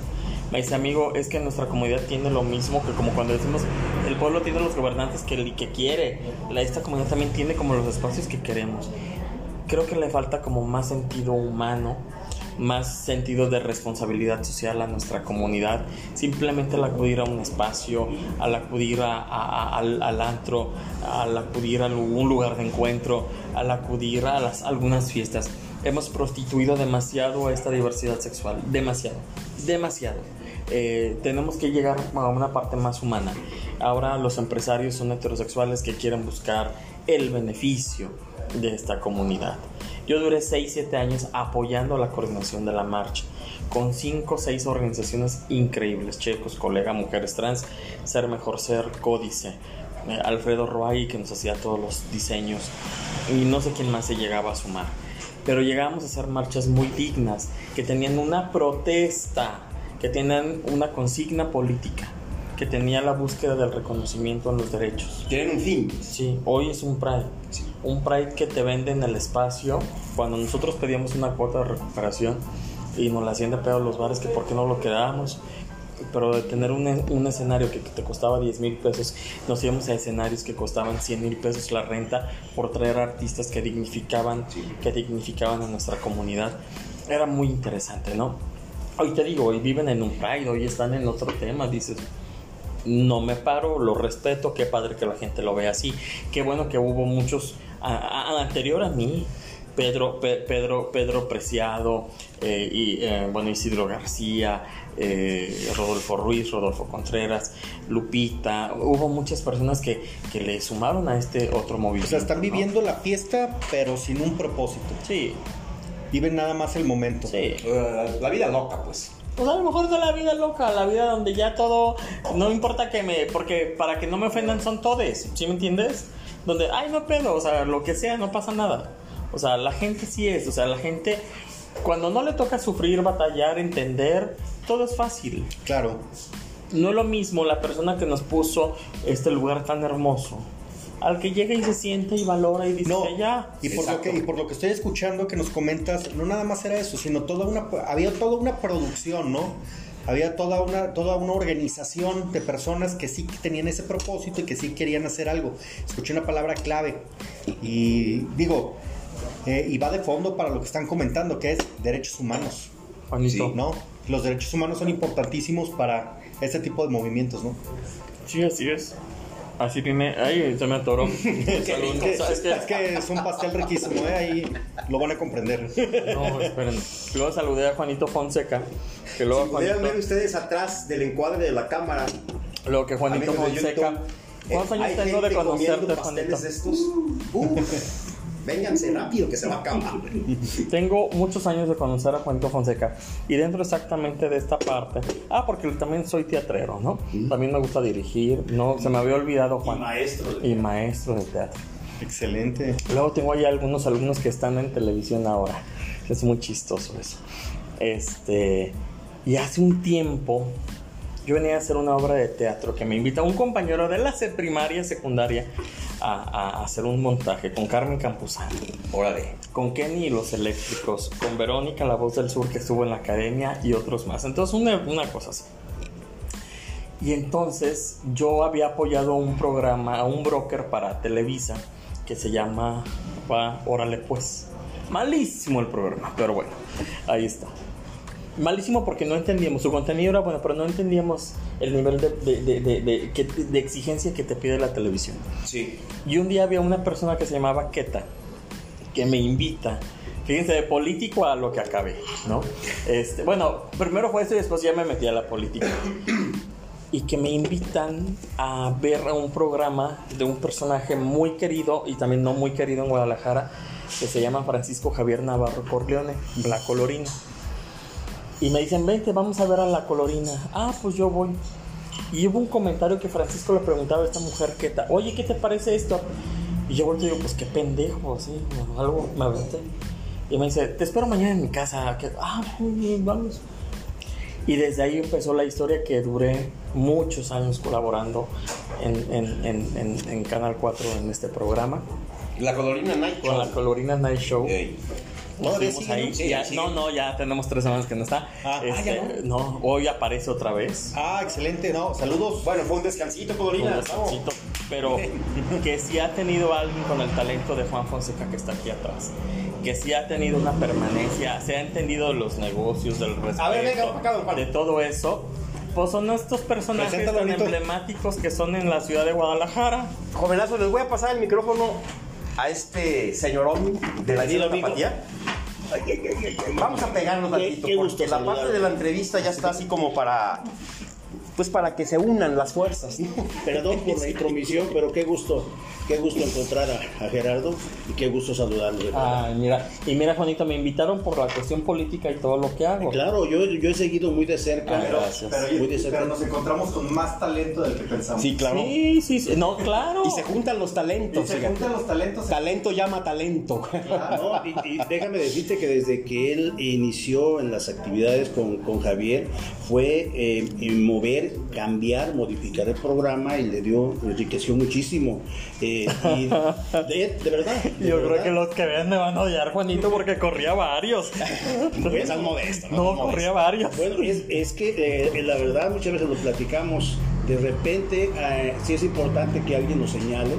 Me dice, amigo, es que nuestra comunidad tiene lo mismo que como cuando decimos, el pueblo tiene los gobernantes que, que quiere, esta comunidad también tiene como los espacios que queremos. Creo que le falta como más sentido humano, más sentido de responsabilidad social a nuestra comunidad. Simplemente al acudir a un espacio, al acudir a, al, al, antro, al acudir a algún lugar de encuentro, al acudir a las, algunas fiestas hemos prostituido demasiado a esta diversidad sexual, demasiado, demasiado. Eh, tenemos que llegar a una parte más humana. Ahora los empresarios son heterosexuales que quieren buscar el beneficio de esta comunidad. Yo duré 6-7 años apoyando la coordinación de la marcha con 5 o 6 organizaciones increíbles, checos, colega, mujeres trans, Ser Mejor Ser, Códice, eh, Alfredo Roay que nos hacía todos los diseños y no sé quién más se llegaba a sumar. Pero llegamos a hacer marchas muy dignas, que tenían una protesta, que tenían una consigna política, que tenía la búsqueda del reconocimiento en los derechos. Tienen un fin. Sí, hoy es un Pride. Un Pride que te vende en el espacio. Cuando nosotros pedíamos una cuota de recuperación y nos la hacían de pedo los bares, que por qué no lo quedábamos pero de tener un, un escenario que, te costaba 10 mil pesos, nos íbamos a escenarios que costaban 100 mil pesos la renta por traer artistas que dignificaban, que dignificaban a nuestra comunidad. Era muy interesante, ¿no? Hoy te digo, hoy viven en un pride, hoy están en otro tema, dices, no me paro, lo respeto, qué padre que la gente lo vea así, qué bueno que hubo muchos anterior a mí, Pedro, Pedro, Pedro Preciado eh, y eh, bueno Isidro García, eh, Rodolfo Ruiz, Rodolfo Contreras, Lupita, hubo muchas personas que, que le sumaron a este otro movimiento. O sea, están viviendo la fiesta, pero sin un propósito. Sí. Viven nada más el momento. Sí. la vida loca, pues. Pues a lo mejor es la vida loca, la vida donde ya todo, no importa que me, porque para que no me ofendan son todes, ¿sí me entiendes? Donde, ay, no pedo, o sea, lo que sea, no pasa nada. O sea, la gente sí es, o sea, la gente, cuando no le toca sufrir, batallar, entender, todo es fácil. Claro. No es lo mismo la persona que nos puso este lugar tan hermoso. Al que llega y se siente y valora y dice ya. Y por, lo que, y por lo que estoy escuchando que nos comentas, no nada más era eso, sino toda una, había toda una producción, ¿no? Había toda una, toda una organización de personas que sí tenían ese propósito y que sí querían hacer algo. Escuché una palabra clave y digo, eh, y va de fondo para lo que están comentando, que es derechos humanos. Juanito. ¿No? Los derechos humanos son importantísimos para este tipo de movimientos, ¿no? Sí, así es. Así tiene. Ay, se me atoró. Es que, es, que es un pastel riquísimo, ¿eh? Ahí lo van a comprender. No, esperen. Luego saludé a Juanito Fonseca. Que luego Si Juanito, pudieran ver ustedes atrás del encuadre de la cámara. luego que Juanito Fonseca. ¿Cuántos eh, años tengo de conocerte, Juanito? pasteles de estos. Vénganse rápido que se va a acabar. Tengo muchos años de conocer a Juanito Fonseca y dentro exactamente de esta parte, ah, porque también soy teatrero, ¿no? También me gusta dirigir, no, se me había olvidado Juan. maestro de- Y maestro de teatro. Excelente. Luego tengo ahí algunos alumnos que están en televisión ahora. Es muy chistoso eso. Este, y hace un tiempo yo venía a hacer una obra de teatro que me invita un compañero de la primaria, secundaria, a, a hacer un montaje con Carmen Campuzano. Órale. con Kenny y los eléctricos, con Verónica, la voz del sur que estuvo en la academia y otros más. Entonces, una, una cosa así. Y entonces yo había apoyado un programa, un broker para Televisa que se llama va, Órale pues. Malísimo el programa, pero bueno, ahí está. Malísimo porque no entendíamos, su contenido era bueno, pero no entendíamos el nivel de, de- de- exigencia que te pide la televisión. Sí. Y un día había una persona que se llamaba Keta, que me invita. Fíjense, de político a lo que acabé, ¿no? Este, bueno, primero fue eso y después ya me metí a la política. Y que me invitan a ver un programa de un personaje muy querido y también no muy querido en Guadalajara, que se llama Francisco Javier Navarro Corleone, La Colorina. Y me dicen, vente, vamos a ver a La Colorina. Ah, pues yo voy. Y hubo un comentario que Francisco le preguntaba a esta mujer que ta- oye, ¿qué te parece esto? Y yo volteo y digo, pues qué pendejo, así, o algo, me aventé. Y me dice, te espero mañana en mi casa. Que, ah, muy bien, vamos. Y desde ahí empezó la historia que duré muchos años colaborando en, en- en- en- Canal 4 en este programa, La colorina Night con la Show. Colorina Night Show. Ey. Estuvimos sigue, ahí. ¿no? Sí, Ya- sigue. no, no, ya tenemos tres semanas que no está. Ah, ah, Este, ya no, hoy aparece otra vez. Ah, excelente, no, saludos. Bueno, fue un descansito, Un colorina. descansito, pero que sí ha tenido alguien con el talento de Juan Fonseca que está aquí atrás, que sí ha tenido una permanencia, se ha entendido los negocios, del respeto, A ver, venga, acá, don de todo eso. Pues son estos personajes Preséntalo, tan Nito. emblemáticos que son en la ciudad de Guadalajara. Jovenazo, les voy a pasar el micrófono a este señorón de la. Tapatía. Vamos a pegarnos tantito, porque la saludarte. parte de la entrevista ya está así como para... Pues para que se unan las fuerzas, ¿no? Perdón por la intromisión, pero qué gusto, qué gusto encontrar a, a Gerardo y qué gusto verdad. Ay, mira, y mira Juanito, me invitaron por la cuestión política y todo lo que hago. Claro, yo, yo he seguido muy de cerca. Ah, gracias. Pero, muy de cerca. pero nos encontramos con más talento del que pensamos. Sí, claro. Sí, sí, sí, no, claro. Y se juntan los Y talentos. se fíjate. juntan los talentos. Talento llama talento. No, y, y déjame decirte que desde que él inició en las actividades con, con Javier fue eh, mover, cambiar, modificar el programa y le dio, enriqueció muchísimo. Eh, y de, de verdad. de Yo creo que los que ven me van a odiar, Juanito, porque corría varios. Seas modesto, no corría varios. Bueno, es, es que eh, la verdad muchas veces lo platicamos. De repente eh, sí es importante que alguien lo señale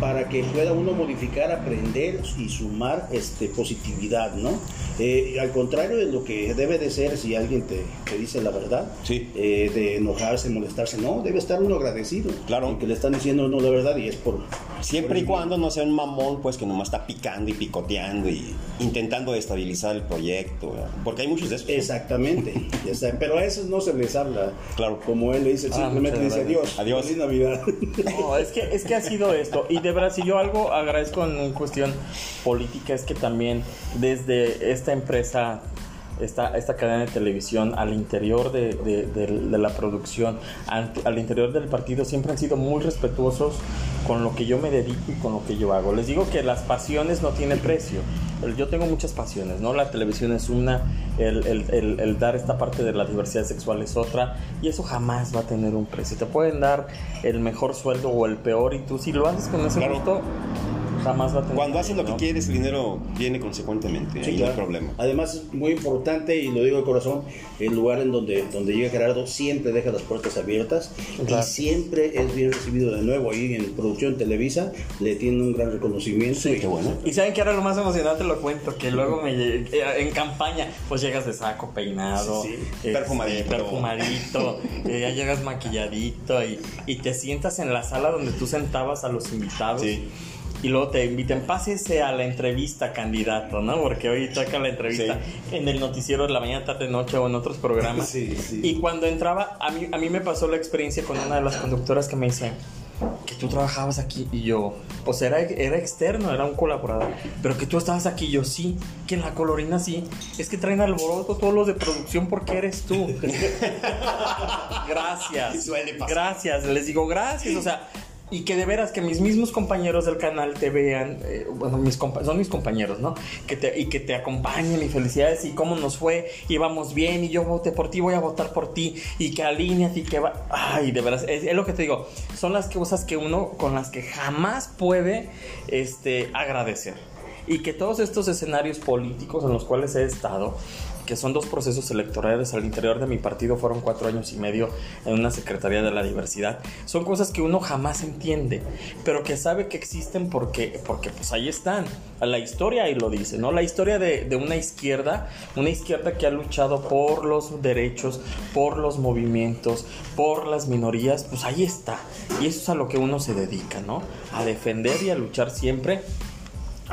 para que pueda uno modificar, aprender y sumar este, positividad, ¿no? Eh, al contrario de lo que debe de ser si alguien te, te dice la verdad, Sí. eh, de enojarse, molestarse, no, debe estar uno agradecido. Claro. Que le están diciendo no la verdad y es por... Siempre y cuando no sea un mamón, pues que nomás está picando y picoteando y intentando destabilizar el proyecto, ¿verdad? porque hay muchos de esos. Exactamente, está. pero a esos no se les habla. Claro. Como él le dice, Ah, simplemente dice adiós. Adiós. Feliz Navidad. No, es que, es que ha sido esto. Y de verdad, si yo algo agradezco en cuestión política es que también desde esta empresa, esta, esta cadena de televisión, al interior de, de- de- de la producción, al, al interior del partido, siempre han sido muy respetuosos con lo que yo me dedico y con lo que yo hago. Les digo que las pasiones no tienen precio. Yo tengo muchas pasiones, ¿no? La televisión es una, el, el- el- el dar esta parte de la diversidad sexual es otra, y eso jamás va a tener un precio. Te pueden dar el mejor sueldo o el peor, y tú si lo haces con ese Claro. Gusto, jamás va a tener. Cuando haces lo que quieres, el dinero viene consecuentemente. Sí, ahí no hay problema. Además es muy importante y lo digo de corazón, el lugar en donde, donde llega Gerardo siempre deja las puertas abiertas Claro. y siempre es bien recibido de nuevo ahí en producción Televisa, le tiene un gran reconocimiento. y, qué bueno. Y saben que ahora lo más emocionante lo cuento, que luego me eh, en campaña, pues llegas de saco peinado, Sí, sí. este, Perfumadito. perfumadito, eh, ya llegas maquilladito y, y te sientas en la sala donde tú sentabas a los invitados. Sí. Y luego te inviten, pásese a la entrevista, candidato, ¿no? Porque hoy toca la entrevista en el noticiero de la mañana, tarde, noche o en otros programas. Sí, sí. Y cuando entraba, a mí, a mí me pasó la experiencia con una de las conductoras que me dice que tú trabajabas aquí y yo, pues era, era externo, era un colaborador, pero que tú estabas aquí, yo sí, que en la colorina sí, es que traen alboroto todos los de producción porque eres tú. gracias. Gracias, les digo gracias, o sea, y que de veras que mis mismos compañeros del canal te vean, eh, bueno, mis son mis compañeros, ¿no? Que te, y que te acompañen y felicidades y cómo nos fue, íbamos bien y yo voté por ti, voy a votar por ti y que alineas y que va... Ay, de veras, es, es lo que te digo, son las cosas que uno con las que jamás puede este, agradecer. Y que todos estos escenarios políticos en los cuales he estado, que son dos procesos electorales al interior de mi partido, fueron cuatro años y medio en una Secretaría de la Diversidad, son cosas que uno jamás entiende, pero que sabe que existen porque, porque pues ahí están. La historia ahí lo dice, ¿no? La historia de, de una izquierda, una izquierda que ha luchado por los derechos, por los movimientos, por las minorías, pues ahí está. Y eso es a lo que uno se dedica, ¿no? A defender y a luchar siempre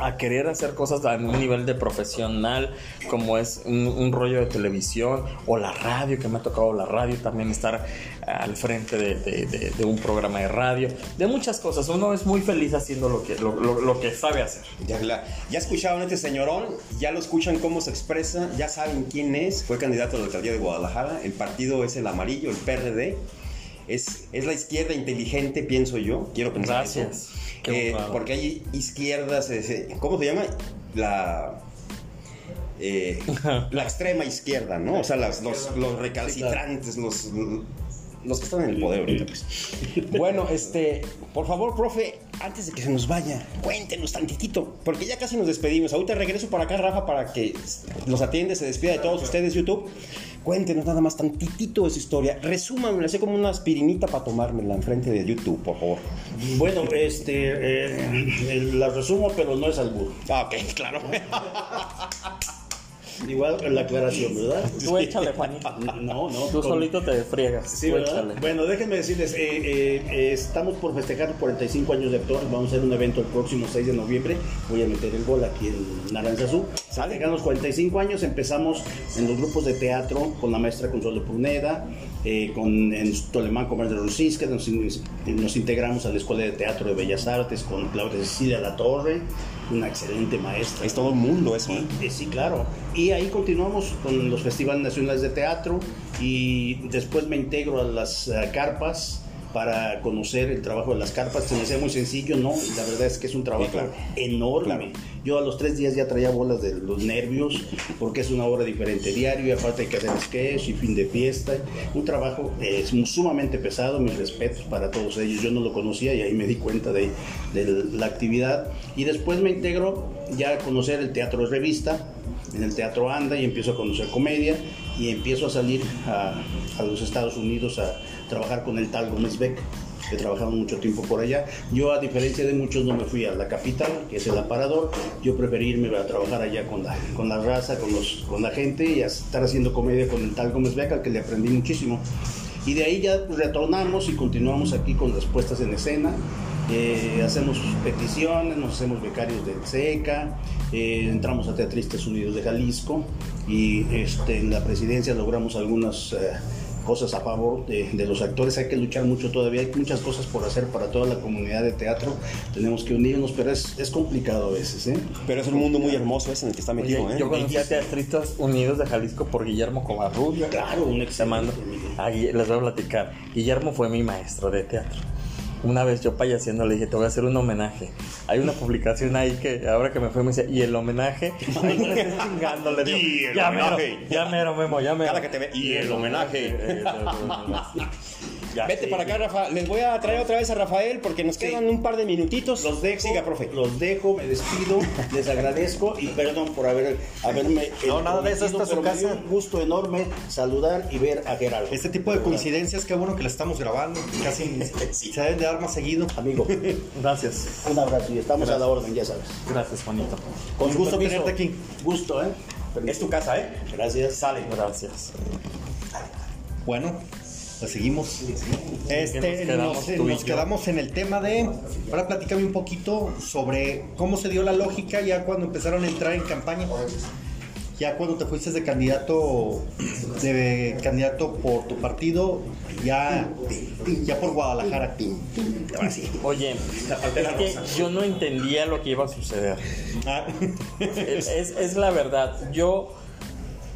a querer hacer cosas a un nivel de profesional, como es un, rollo de televisión o la radio, que me ha tocado la radio también estar al frente de, un programa de radio, de muchas cosas. Uno es muy feliz haciendo lo que, lo, que sabe hacer. Ya, ya escucharon a este señorón, ya lo escuchan cómo se expresa, ya saben quién es, fue candidato a la alcaldía de Guadalajara, el partido es el amarillo, el PRD, es, es la izquierda inteligente, pienso yo, quiero pensar Gracias. eso. Eh, porque hay izquierdas, eh, ¿cómo se llama? La... eh, la extrema izquierda, ¿no? O sea, las- los, los recalcitrantes, los, los que están en el poder ahorita. pues. Bueno, este, por favor, profe, antes de que se nos vaya, cuéntenos tantitito, porque ya casi nos despedimos. Ahorita regreso para acá, Rafa, para que los atiende, se despida de todos ustedes, YouTube. Cuéntenos nada más tantitito de su historia. Resúmanmela, así como una aspirinita para tomármela enfrente de YouTube, por favor. Bueno, este, eh, eh, la resumo, pero no es albur. Ah, ok, claro. Igual la aclaración, ¿verdad? Tú échale, Juanito. No, no. Tú con- solito te friegas. Sí, ¿verdad? Bueno, déjenme decirles, eh, eh, eh, estamos por festejar los 45 años de actores. Vamos a hacer un evento el próximo 6 de noviembre. Voy a meter el gol aquí en Naranjazú. Festejamos los 45 años. Empezamos en los grupos de teatro con la maestra Consuelo Pruneda, con en Tolemán Comer de Rusisca. Nos, nos integramos a la Escuela de Teatro de Bellas Artes con Claudia Cecilia La Torre, una excelente maestra. es todo un mundo eso, ¿eh? Sí, claro. Y ahí continuamos con los festivales nacionales de teatro y después me integro a las eh, carpas para conocer el trabajo de las carpas. Se me hacía muy sencillo, ¿no? La verdad es que es un trabajo Sí, claro. enorme. Claro. Yo a los tres días ya traía bolas de los nervios porque es una obra diferente diario y aparte hay que hacer sketch y fin de fiesta. Un trabajo eh, sumamente pesado, mis respetos para todos ellos. Yo no lo conocía y ahí me di cuenta de, de la actividad. Y después me integro ya a conocer el teatro de revista. En el teatro anda y empiezo a conocer comedia y empiezo a salir a, a los Estados Unidos a trabajar con el tal Gómez Beck. He trabajado mucho tiempo por allá. Yo, a diferencia de muchos, no me fui a la capital, que es el aparador. Yo preferí irme a trabajar allá con la, con la raza, con, los, con la gente y a estar haciendo comedia con el tal Gómez Beck, al que le aprendí muchísimo. Y de ahí ya retornamos y continuamos aquí con las puestas en escena. Eh, hacemos peticiones, nos hacemos becarios de SECA, eh, entramos a Teatristas Unidos de Jalisco y este, en la presidencia logramos algunas eh, cosas a favor de, de los actores. Hay que luchar mucho todavía, hay muchas cosas por hacer para toda la comunidad de teatro. Tenemos que unirnos, pero es, es complicado a veces. ¿eh? Pero es un mundo muy hermoso ese en el que está Oye, metido, ¿eh? yo conocí a Teatritos Unidos de Jalisco por Guillermo Covarrubia. Claro, un Gui- les voy a platicar. Guillermo fue mi maestro de teatro. Una vez yo payaseando le dije, te voy a hacer un homenaje. Hay una publicación ahí que ahora que me fue me dice, ¿y el homenaje? Le estés chingando, le digo. Y el ya homenaje. mero, ya mero, Memo, ya mero. Cada que te ve, y el homenaje. Vete para acá, Rafa. Les voy a traer otra vez a Rafael porque nos quedan un par de minutitos. Los dejo, Siga, profe. los dejo, me despido, les agradezco y perdón por haber, haberme. No, nada de eso, esta es su pero me dio casa. Un gusto enorme saludar y ver a Gerardo. Este tipo de coincidencias, qué bueno que la estamos grabando. Casi se deben de dar más seguido. Amigo, Gracias. un abrazo y estamos a la orden, ya sabes. Gracias, Juanito. Con Un gusto permiso. tenerte aquí. Gusto, ¿eh? Es tu casa, ¿eh? Gracias. Sale. Gracias. Bueno, pues seguimos. Este, nos quedamos nos, nos en el tema de. Ahora platícame un poquito sobre cómo se dio la lógica ya cuando empezaron a entrar en campaña. Ya cuando te fuiste de candidato, de candidato por tu partido, ya, ya por Guadalajara. Ahora sí. Oye, es que yo no entendía lo que iba a suceder. Ah, Es, es- es la verdad. Yo,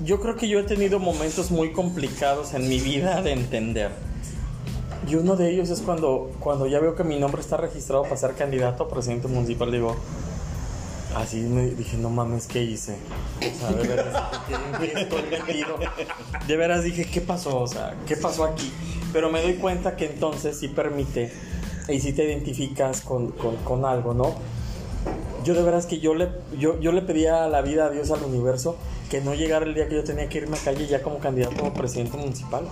yo creo que yo he tenido momentos muy complicados en mi vida de entender. Y uno de ellos es cuando, cuando ya veo que mi nombre está registrado para ser candidato a presidente municipal. Digo, así me dije, no mames, ¿qué hice? O sea, de veras, ¿en qué estoy metido? De veras dije, ¿qué pasó? O sea, ¿qué pasó aquí? Pero me doy cuenta que entonces sí permite y sí te identificas con, con, con algo, ¿no? Yo de veras que yo le, yo, yo le pedía a la vida, a Dios, al universo, que no llegara el día que yo tenía que irme a calle ya como candidato a presidente municipal.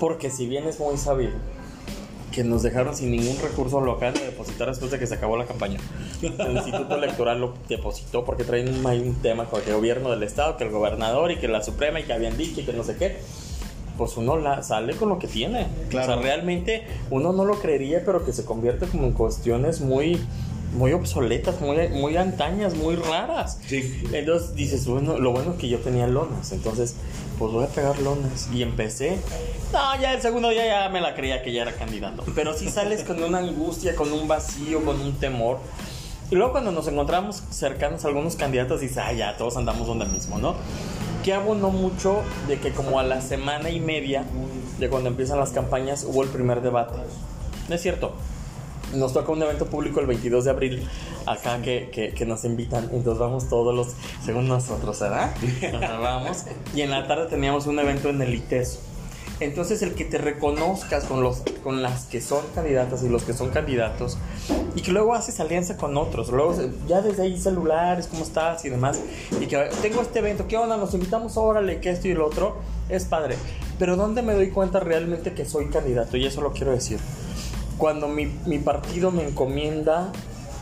Porque si bien es muy sabido que nos dejaron sin ningún recurso local de depositar después de que se acabó la campaña. El Instituto Electoral lo depositó porque traen un, hay un tema con el gobierno del estado, que el gobernador y que la Suprema y que habían dicho y que no sé qué. Pues uno la, sale con lo que tiene. Claro. O sea, realmente uno no lo creería, pero que se convierte como en cuestiones muy muy obsoletas, muy, muy antañas, muy raras. Sí. Entonces dices, bueno, lo bueno es que yo tenía lonas, entonces pues voy a pegar lonas. Y empecé. No, ya el segundo día ya me la creía que ya era candidato. Pero sí sales con una angustia, con un vacío, con un temor. Y luego cuando nos encontramos cercanos a algunos candidatos, dices, ah, ya, todos andamos donde mismo, ¿no? Que abonó mucho de que como a la semana y media de cuando empiezan las campañas hubo el primer debate. ¿No es cierto? Nos toca un evento público el 22 de abril acá que, que, que nos invitan. Entonces vamos todos los, según nosotros, ¿verdad? Vamos. Y en la tarde teníamos un evento en el ITESO. Entonces el que te reconozcas con, los, con las que son candidatas y los que son candidatos y que luego haces alianza con otros, luego ya desde ahí celulares, ¿cómo estás? y demás, y que tengo este evento, ¿qué onda? Nos invitamos, órale, que esto y lo otro, es padre. Pero ¿dónde me doy cuenta realmente que soy candidato? Y eso lo quiero decir cuando mi, mi partido me encomienda,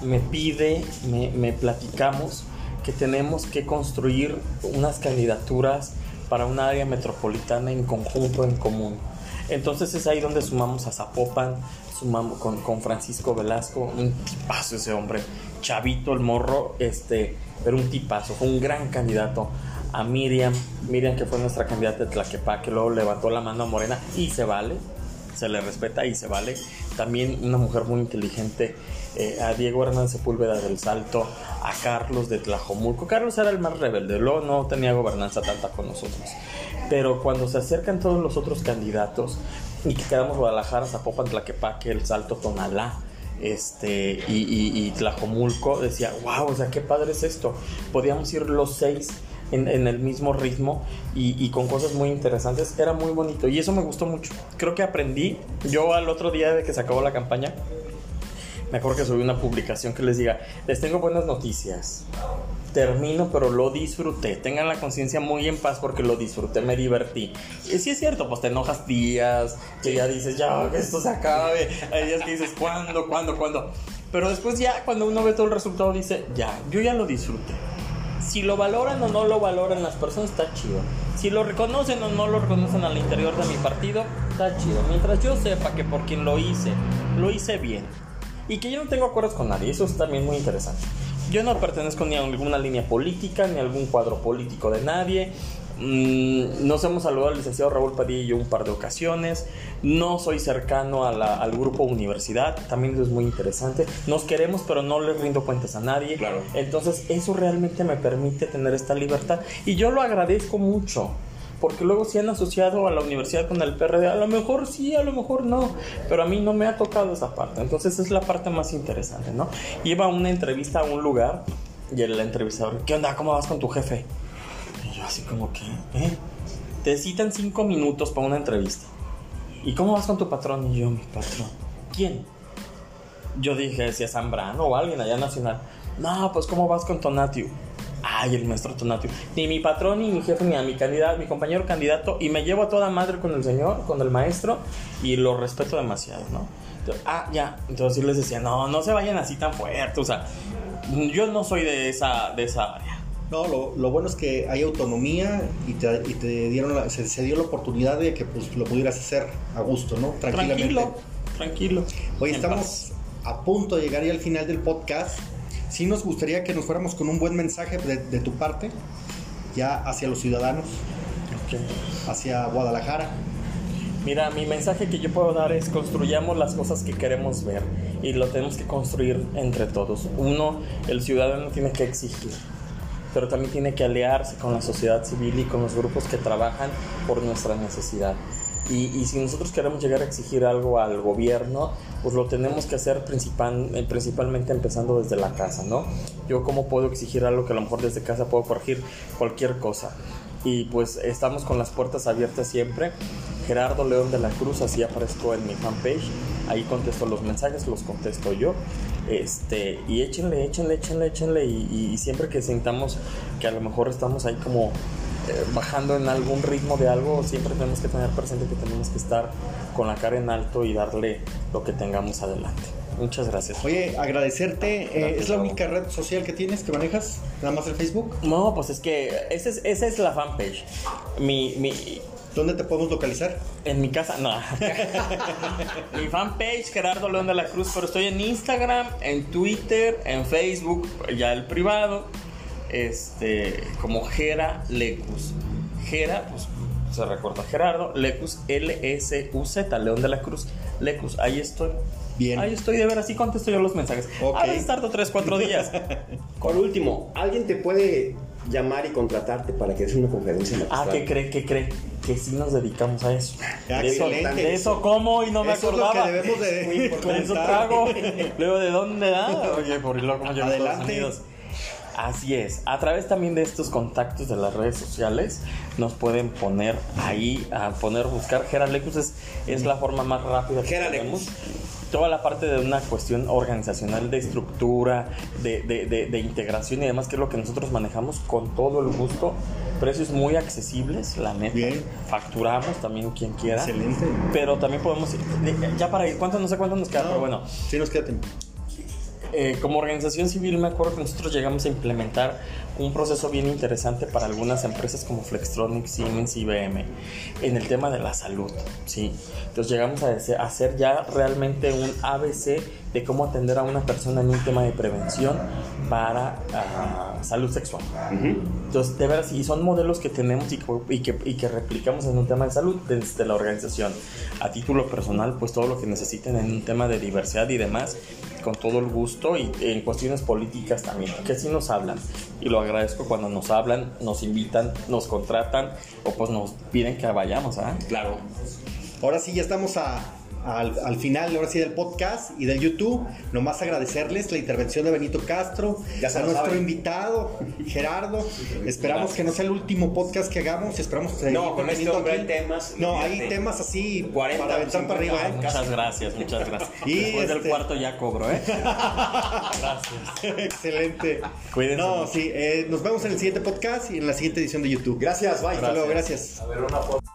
me pide, me, me platicamos que tenemos que construir unas candidaturas para un área metropolitana en conjunto, en común. Entonces es ahí donde sumamos a Zapopan, sumamos con, con Francisco Velasco, un tipazo ese hombre, chavito el morro, este, pero un tipazo, fue un gran candidato. A Miriam, Miriam que fue nuestra candidata de Tlaquepaque, luego levantó la mano a Morena y se vale, se le respeta y se vale. También una mujer muy inteligente, eh, a Diego Hernández Sepúlveda del Salto, a Carlos de Tlajomulco. Carlos era el más rebelde, luego no tenía gobernanza tanta con nosotros. Pero cuando se acercan todos los otros candidatos y que quedamos Guadalajara, Zapopan, Tlaquepaque, El Salto, Tonalá, este, y, y, y Tlajomulco, decía, wow, o sea, qué padre es esto. Podíamos ir los seis en, el mismo ritmo y, y con cosas muy interesantes. Era muy bonito y eso me gustó mucho. Creo que aprendí. Yo al otro día de que se acabó la campaña, me acuerdo que subí una publicación que les diga, les tengo buenas noticias. Termino, pero lo disfruté. Tengan la conciencia muy en paz porque lo disfruté, me divertí. Y sí es cierto, pues te enojas días, que ya dices, ya, que esto se acabe. Hay días que dices, ¿cuándo, cuándo, cuándo? Pero después ya, cuando uno ve todo el resultado, dice, ya, yo ya lo disfruté. Si lo valoran o no lo valoran las personas, está chido. Si lo reconocen o no lo reconocen al interior de mi partido, está chido. Mientras yo sepa que por quien lo hice, lo hice bien. Y que yo no tengo acuerdos con nadie, eso es también muy interesante. Yo no pertenezco ni a alguna línea política, ni a algún cuadro político de nadie. Mm, nos hemos saludado al licenciado Raúl Padilla yo un par de ocasiones. No soy cercano a la- al grupo universidad, también eso es muy interesante. Nos queremos, pero no les rindo cuentas a nadie. Claro. Entonces, eso realmente me permite tener esta libertad. Y yo lo agradezco mucho. Porque luego si han asociado a la universidad con el PRD, a lo mejor sí, a lo mejor no, pero a mí no me ha tocado esa parte. Entonces es la parte más interesante, ¿no? Iba a una entrevista a un lugar y el entrevistador, ¿qué onda? ¿Cómo vas con tu jefe? Así como que, ¿eh? Te citan cinco minutos para una entrevista. ¿y cómo vas con tu patrón? Y yo, mi patrón, ¿quién? Yo dije, si es Zambrano o alguien allá nacional. No, pues ¿cómo vas con Tonatio? Ay, el maestro Tonatio. Ni mi patrón, ni mi jefe, ni a mi candidato, mi compañero candidato. Y me llevo a toda madre con el señor, con el maestro. Y lo respeto demasiado, ¿no? ah, ya. Entonces yo les decía, no, no se vayan así tan fuerte. O sea, yo no soy de esa, de esa área. No, lo, bueno es que hay autonomía y te, dieron la, se, dio la oportunidad de que pues, lo pudieras hacer a gusto, ¿no? Tranquilamente. Tranquilo, tranquilo. Hoy estamos a punto de llegar ya al final del podcast. Sí nos gustaría que nos fuéramos con un buen mensaje de, tu parte, ya hacia los ciudadanos, hacia Guadalajara. Mira, mi mensaje que yo puedo dar es construyamos las cosas que queremos ver y lo tenemos que construir entre todos. Uno, el ciudadano tiene que exigir, pero también tiene que aliarse con la sociedad civil y con los grupos que trabajan por nuestra necesidad. Y, si nosotros queremos llegar a exigir algo al gobierno, pues lo tenemos que hacer principal, eh, principalmente empezando desde la casa, ¿no? Yo cómo puedo exigir algo que a lo mejor desde casa puedo corregir cualquier cosa y pues estamos con las puertas abiertas siempre. Gerardo León de la Cruz, así aparezco en mi fanpage. Ahí contesto los mensajes, los contesto yo. Este, y échenle, échenle, échenle, échenle. Y, siempre que sintamos que a lo mejor estamos ahí como eh, bajando en algún ritmo de algo, siempre tenemos que tener presente que tenemos que estar con la cara en alto y darle lo que tengamos adelante. Muchas gracias. Oye, agradecerte. Eh, ¿Es la única red social que tienes, que manejas? ¿Nada más el Facebook? No, pues es que esa es, esa es la fanpage. Mi, mi, ¿Dónde te podemos localizar? En mi casa, no. mi fanpage, Gerardo León de la Cruz, pero estoy en Instagram, en Twitter, en Facebook, ya el privado, este, como Gera Lecus. Gera, pues se recorta Gerardo, Lecus, L-S-U-Z, León de la Cruz, Lecus, ahí estoy. Bien. Ahí estoy de ver, así contesto yo los mensajes. Ok. A veces tardo 3, 4 días. Por último, ¿alguien te puede llamar y contratarte para que des una conferencia en Ah, ¿qué cree? ¿Qué cree? Que sí nos dedicamos a eso. de, eso de eso como y no me eso acordaba. Es lo que debemos de, eso trago. Luego, ¿de dónde da? Oye, por lo como yo Adelante. Así es. A través también de estos contactos de las redes sociales nos pueden poner ahí, a poner, buscar Geralecus es, es la forma más rápida que tenemos toda la parte de una cuestión organizacional de estructura, de, de, de, integración y demás, que es lo que nosotros manejamos con todo el gusto. Precios muy accesibles, la neta. Bien. Facturamos también quien quiera. Excelente. Pero también podemos. Ya para ir, ¿cuánto? No sé cuánto nos queda, pero bueno. Sí, nos queda tiempo. Eh, como organización civil me acuerdo que nosotros llegamos a implementar un proceso bien interesante para algunas empresas como Flextronics, Siemens, IBM en el tema de la salud, ¿sí? Entonces llegamos a hacer ya realmente un ABC de cómo atender a una persona en un tema de prevención para ah, salud sexual. Entonces, de verdad, sí, son modelos que tenemos y que, y, que, replicamos en un tema de salud desde la organización. A título personal, pues todo lo que necesiten en un tema de diversidad y demás, con todo el gusto y en cuestiones políticas también, que sí nos hablan. Y lo agradezco cuando nos hablan, nos invitan, nos contratan o pues nos piden que vayamos. ¿ah? Claro. Ahora sí, ya estamos a, al, final, ahora sí, del podcast y del YouTube. Nomás agradecerles la intervención de Benito Castro, ya a nuestro invitado, Gerardo. Esperamos que no sea el último podcast que hagamos. Esperamos que No, con este hombre hay temas. No, hay temas así 40, para aventar para arriba. ¿eh? Muchas gracias, muchas gracias. Y Después del este cuarto ya cobro, ¿eh? gracias. Excelente. Cuídense. No, sí, eh, nos vemos en el siguiente podcast y en la siguiente edición de YouTube. Gracias, bye. Hasta luego, gracias. A ver, una foto.